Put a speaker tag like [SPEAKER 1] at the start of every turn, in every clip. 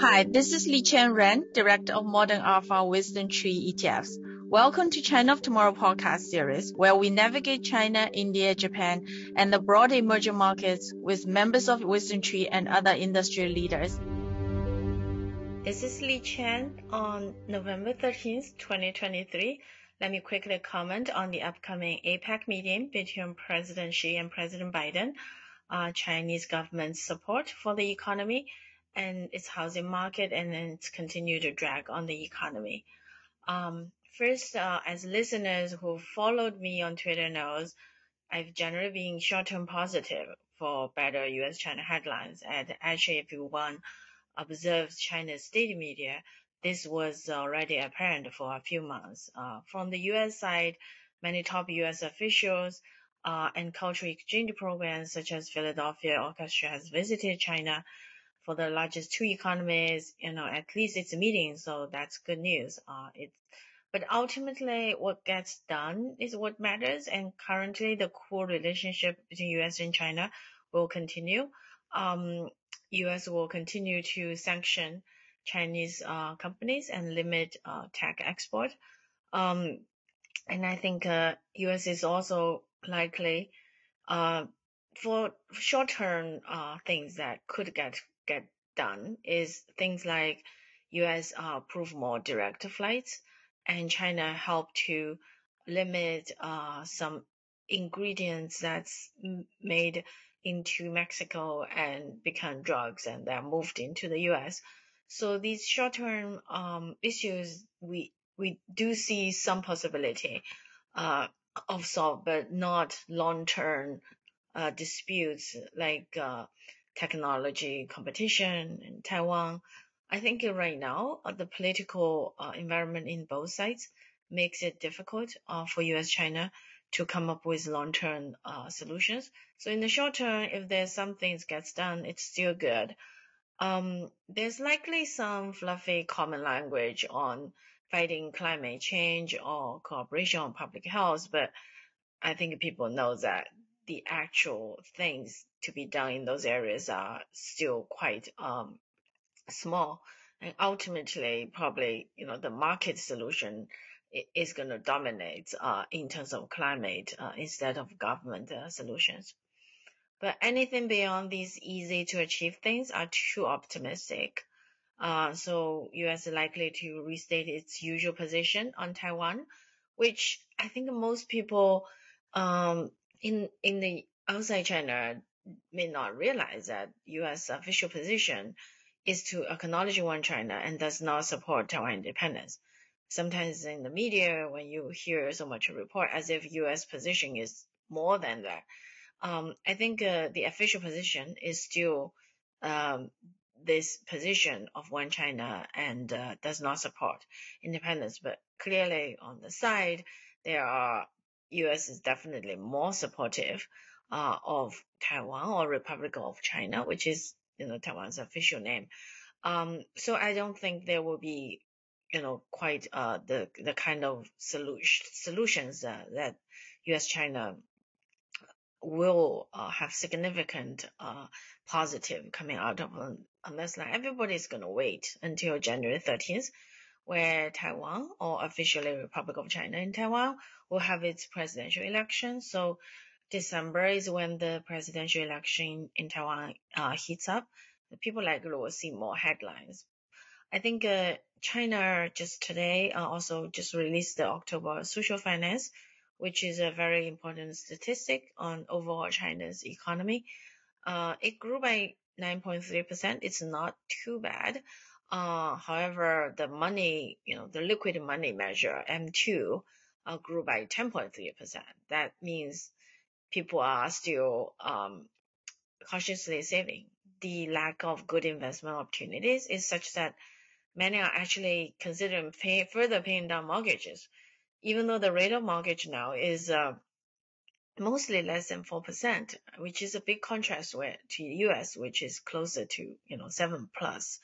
[SPEAKER 1] Hi, this is Liqian Ren, Director of Modern Alpha WisdomTree ETFs. Welcome to China of Tomorrow podcast series, where we navigate China, India, Japan, and the broad emerging markets with members of WisdomTree and other industry leaders. This is Li Chen on November 13th, 2023. Let me quickly comment on the upcoming APEC meeting between President Xi and President Biden, uh, Chinese government's support for the economy, and its housing market and then its continued to drag on the economy. Um, first, uh, as listeners who followed me on Twitter knows, I've generally been short-term positive for better U.S.-China headlines. And actually, if you one observes China's state media, this was already apparent for a few months. Uh, from the U.S. side, many top U.S. officials uh, and cultural exchange programs such as Philadelphia Orchestra has visited China for the largest two economies, you know, at least it's a meeting, so that's good news. Uh, it, but ultimately, what gets done is what matters, and currently, the core relationship between U.S. and China will continue. Um, U.S. will continue to sanction Chinese uh, companies and limit uh, tech export. Um, and I think uh, U.S. is also likely uh, for short-term uh, things that could get get done is things like U.S. Uh, approve more direct flights, and China help to limit uh, some ingredients that's made into Mexico and become drugs and they're moved into the U.S. So these short-term um, issues, we we do see some possibility uh, of solve, but not long-term uh, disputes like uh, technology competition in Taiwan. I think right now uh, the political uh, environment in both sides makes it difficult uh, for U.S. China to come up with long-term solutions. So in the short term, if there's some things gets done, it's still good. Um, there's likely some fluffy common language on fighting climate change or cooperation on public health, but I think people know that the actual things to be done in those areas are still quite um, small. And ultimately, probably, you know, the market solution is going to dominate uh, in terms of climate uh, instead of government uh, solutions. But anything beyond these easy to achieve things are too optimistic. Uh, so U.S. is likely to restate its usual position on Taiwan, which I think most people um, in in the outside China may not realize that U.S. official position is to acknowledge one China and does not support Taiwan independence. Sometimes in the media, when you hear so much report as if U.S. position is more than that, um, I think uh, the official position is still um, this position of one China and uh, does not support independence. But clearly on the side, there are U.S. is definitely more supportive uh, of Taiwan or Republic of China, which is you know Taiwan's official name. Um, so I don't think there will be you know quite uh, the the kind of solution solutions uh, that U.S. China will uh, have significant uh, positive coming out of unless like everybody's going to wait until January 13th where Taiwan or officially Republic of China in Taiwan will have its presidential election. So December is when the presidential election in Taiwan uh, heats up. People likely will see more headlines. I think uh, China just today uh, also just released the October social finance, which is a very important statistic on overall China's economy. Uh, it grew by 9.3%. It's not too bad. Uh, however, the money, you know, the liquid money measure, M2, uh, grew by 10.3%. That means people are still um, cautiously saving. The lack of good investment opportunities is such that many are actually considering pay, further paying down mortgages, even though the rate of mortgage now is uh, mostly less than 4%, which is a big contrast with, to the US, which is closer to, you know, 7 plus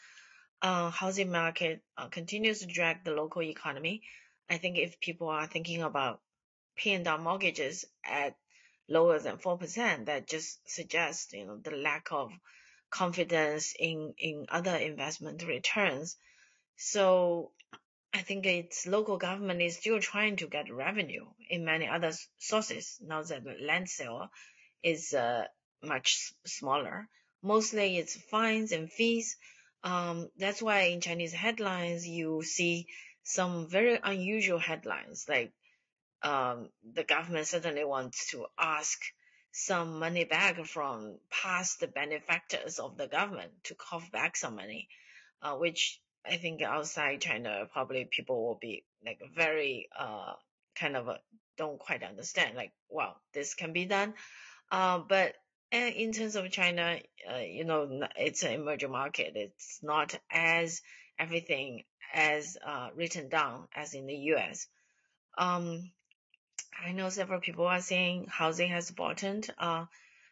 [SPEAKER 1] housing market uh, continues to drag the local economy. I think if people are thinking about paying down mortgages at lower than 4%, that just suggests, you know, the lack of
[SPEAKER 2] confidence in, in other investment returns. So I think its local government is still trying to get revenue in many other sources. Now that the land sale is uh, much smaller. Mostly it's fines and fees. Um, that's why in Chinese headlines you see some very unusual headlines like um, the government suddenly wants to ask some money back from past benefactors of the government to cough back some money, uh, which I think outside China probably people will be like very uh kind of a, don't quite understand like wow this can be done, uh, but in terms of China, uh, you know it's an emerging market. It's not as everything as uh, written down as in the U.S. Um, I know several people are saying housing has bottomed. Uh,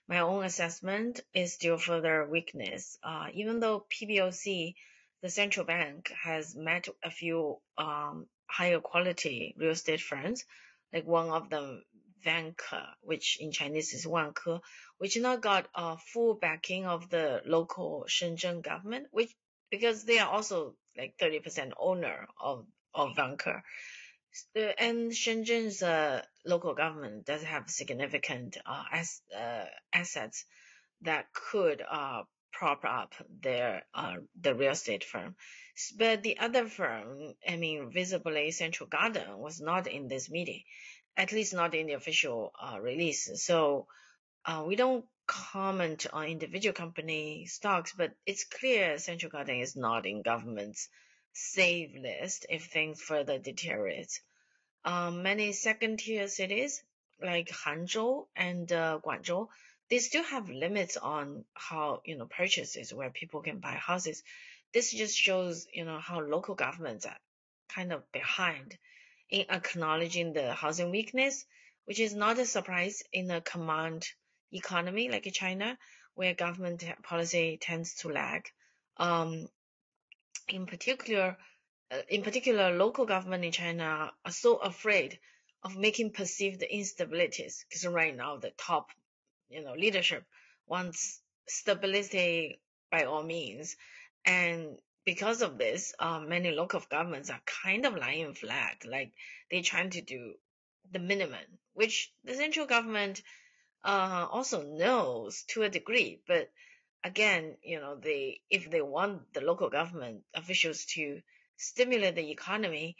[SPEAKER 2] my own assessment is still further weakness. Uh, even though PBOC, the central bank, has met a few um, higher quality real estate firms, like one of them, Vanke, which in Chinese is Wanke, which now got a full backing of the local Shenzhen government, which because they are also like 30% owner of, of Vanke and Shenzhen's uh, local government does have significant uh, as, uh, assets that could uh, prop up their uh, the real estate firm. But the other firm, I mean, visibly Central Garden was not in this meeting, at least not in the official uh, release. So we don't comment on individual company stocks, but it's clear Central Garden is not in government's save list if things further deteriorate. Um, many second tier cities like Hangzhou and uh, Guangzhou, they still have limits on how, you know, purchases where people can buy houses. This just shows, you know, how local governments are kind of behind in acknowledging the housing weakness, which is not a surprise in a command economy like China, where government policy tends to lag. Um, in particular, uh, in particular, local government in China are so afraid of making perceived instabilities because right now the top, you know, leadership wants stability by all means. And because of this, uh, many local governments are kind of lying flat, like they're trying to do the minimum, which the central government uh, also knows to a degree. But again, you know, they if they want the local government officials to stimulate the economy,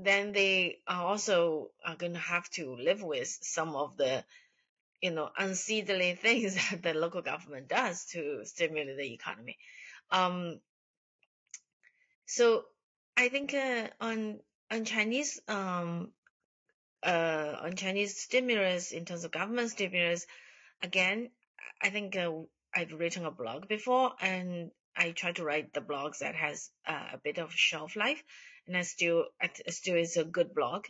[SPEAKER 2] then they are also are going to have to live with some of the you know unseedly things that the local government does to stimulate the economy. Um, so I think uh, on on Chinese um, uh, on Chinese stimulus in terms of government stimulus, again, I think uh, I've written a blog before, and I try to write the blogs that has uh, a bit of shelf life, and I still it still is a good blog.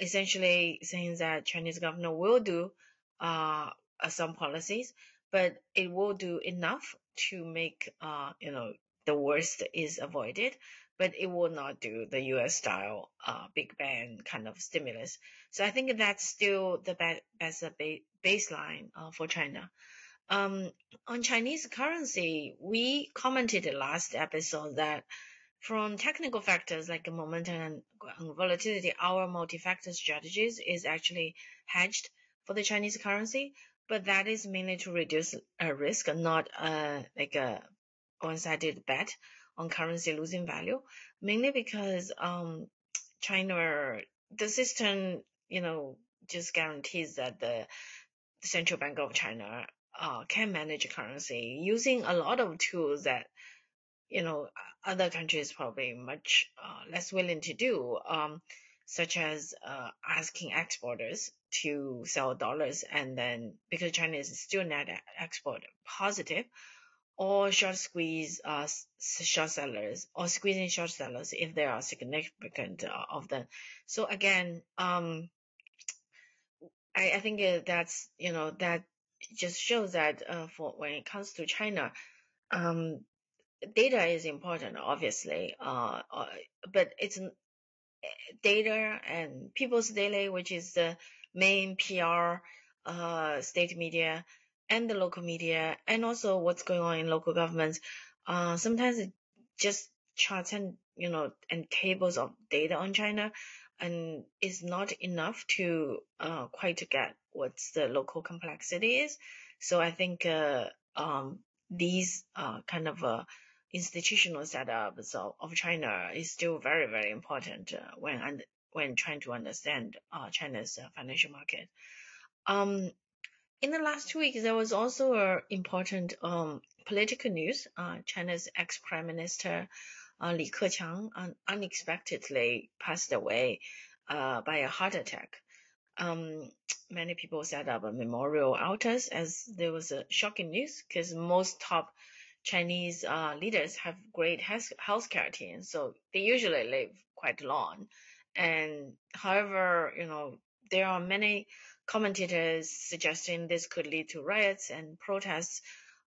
[SPEAKER 2] Essentially, saying that Chinese government will do uh, some policies, but it will do enough to make uh, you know the worst is avoided, but it will not do the U.S. style uh, big bang kind of stimulus. So I think that's still the best baseline uh, for China. Um, on Chinese currency, we commented last episode that from technical factors like momentum and volatility, our multi-factor strategies is actually hedged for the Chinese currency, but that is mainly to reduce a risk, not uh, like a one-sided bet on currency losing value, mainly because um, China, the system, you know, just guarantees that the, the Central Bank of China uh, can manage currency using a lot of tools that you know other countries probably much uh, less willing to do, um, such as uh, asking exporters to sell dollars and then because China is still net export positive, or short squeeze uh, short sellers or squeezing short sellers if there are significant uh, of them. So again, um, I, I think uh, that's you know that just shows that uh, for when it comes to China, um, data is important, obviously, uh, uh, but it's data and People's Daily, which is the main PR uh, state media, and the local media and also what's going on in local governments. Uh, sometimes it just charts and you know and tables of data on China and is not enough to uh, quite get what's the local complexity is. So I think uh, um, these uh, kind of uh, institutional setups of, of China is still very very important uh, when when trying to understand uh, China's uh, financial market. Um, in the last two weeks, there was also a important um, political news. Uh, China's ex-prime minister uh, Li Keqiang un- unexpectedly passed away by a heart attack. Um, many people set up a memorial altars as there was a shocking news because most top Chinese uh, leaders have great health care teams, so they usually live quite long. And however, you know, there are many commentators suggesting this could lead to riots and protests.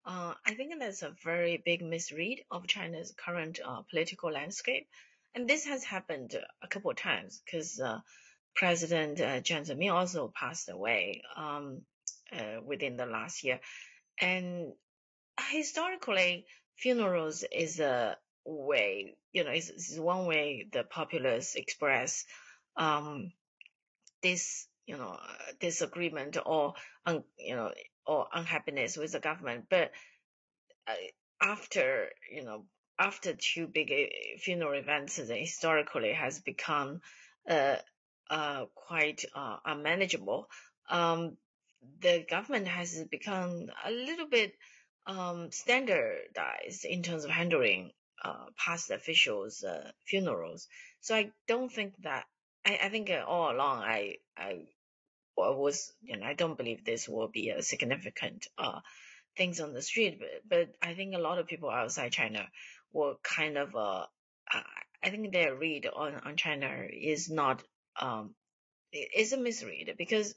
[SPEAKER 2] Uh, I think that's a very big misread of China's current uh, political landscape. And this has happened a couple of times because uh, President uh, Jiang Zemin also passed away um, uh, within the last year. And historically, funerals is a way, you know, is, is one way the populace express um, this you know disagreement or un, you know or unhappiness with the government. But uh, after you know after two big uh, funeral events historically has become uh, uh, quite uh, unmanageable. Um, the government has become a little bit um, standardized in terms of handling uh, past officials' uh, funerals. So I don't think that I, I think all along I I was you know I don't believe this will be a significant uh things on the street, but but I think a lot of people outside China were kind of uh I think their read on on China is not um is a misread because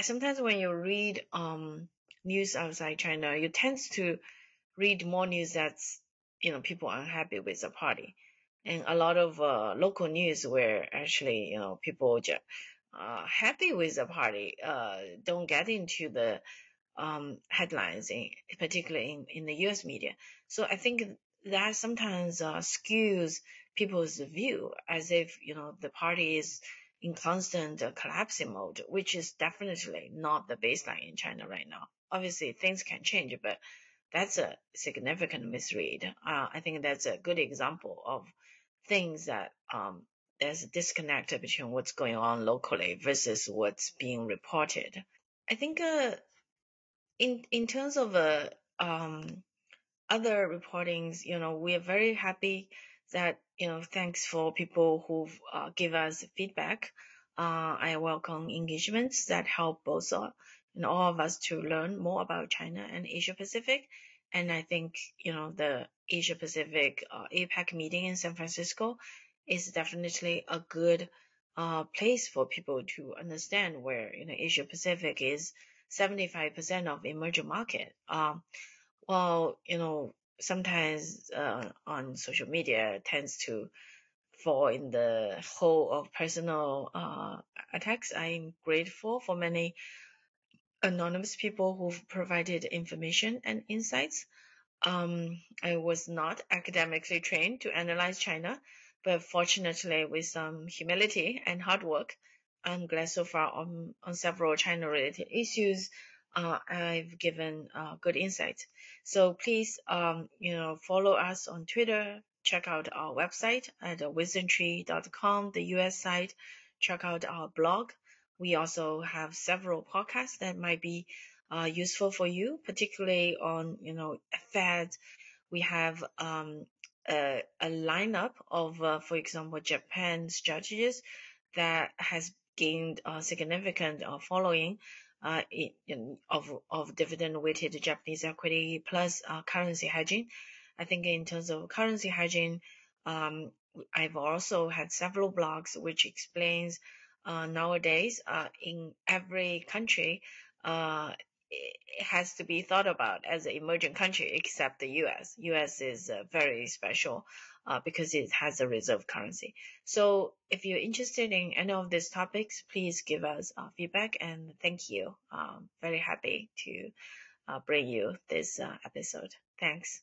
[SPEAKER 2] sometimes when you read um news outside China, you tend to read more news that's you know people are unhappy with the party and a lot of uh, local news where actually you know people just uh, happy with the party uh, don't get into the um, headlines, in, particularly in, in the U.S. media. So I think that sometimes uh, skews people's view as if you know the party is in constant collapsing mode, which is definitely not the baseline in China right now. Obviously, things can change, but that's a significant misread. Uh, I think that's a good example of things that um, there's a disconnect between what's going on locally versus what's being reported. I think uh, in in terms of uh, um, other reportings, you know, we are very happy that you know, thanks for people who uh, give us feedback. Uh, I welcome engagements that help both know, all of us to learn more about China and Asia Pacific. And I think you know the Asia Pacific uh, APEC meeting in San Francisco is definitely a good uh, place for people to understand where you know Asia Pacific is 75% of emerging market. Um, well, you know, sometimes uh, on social media tends to fall in the hole of personal uh, attacks. I'm grateful for many anonymous people who've provided information and insights. Um, I was not academically trained to analyze China, but fortunately, with some humility and hard work, I'm glad so far on, on several China related issues. Uh, I've given uh, good insight. So please, um, you know, follow us on Twitter. Check out our website at wisdomtree.com, the US site. Check out our blog. We also have several podcasts that might be uh, useful for you, particularly on, you know, Fed. We have um, a, a lineup of, uh, for example, Japan strategies that has gained a significant uh, following uh, in, in, of, of dividend weighted Japanese equity plus uh, currency hedging. I think in terms of currency hedging, um, I've also had several blogs which explains uh, nowadays uh, in every country, uh, it has to be thought about as an emerging country, except the U.S. U.S. is uh, very special uh, because it has a reserve currency. So if you're interested in any of these topics, please give us uh, feedback and thank you. Um, very happy to uh, bring you this uh, episode. Thanks.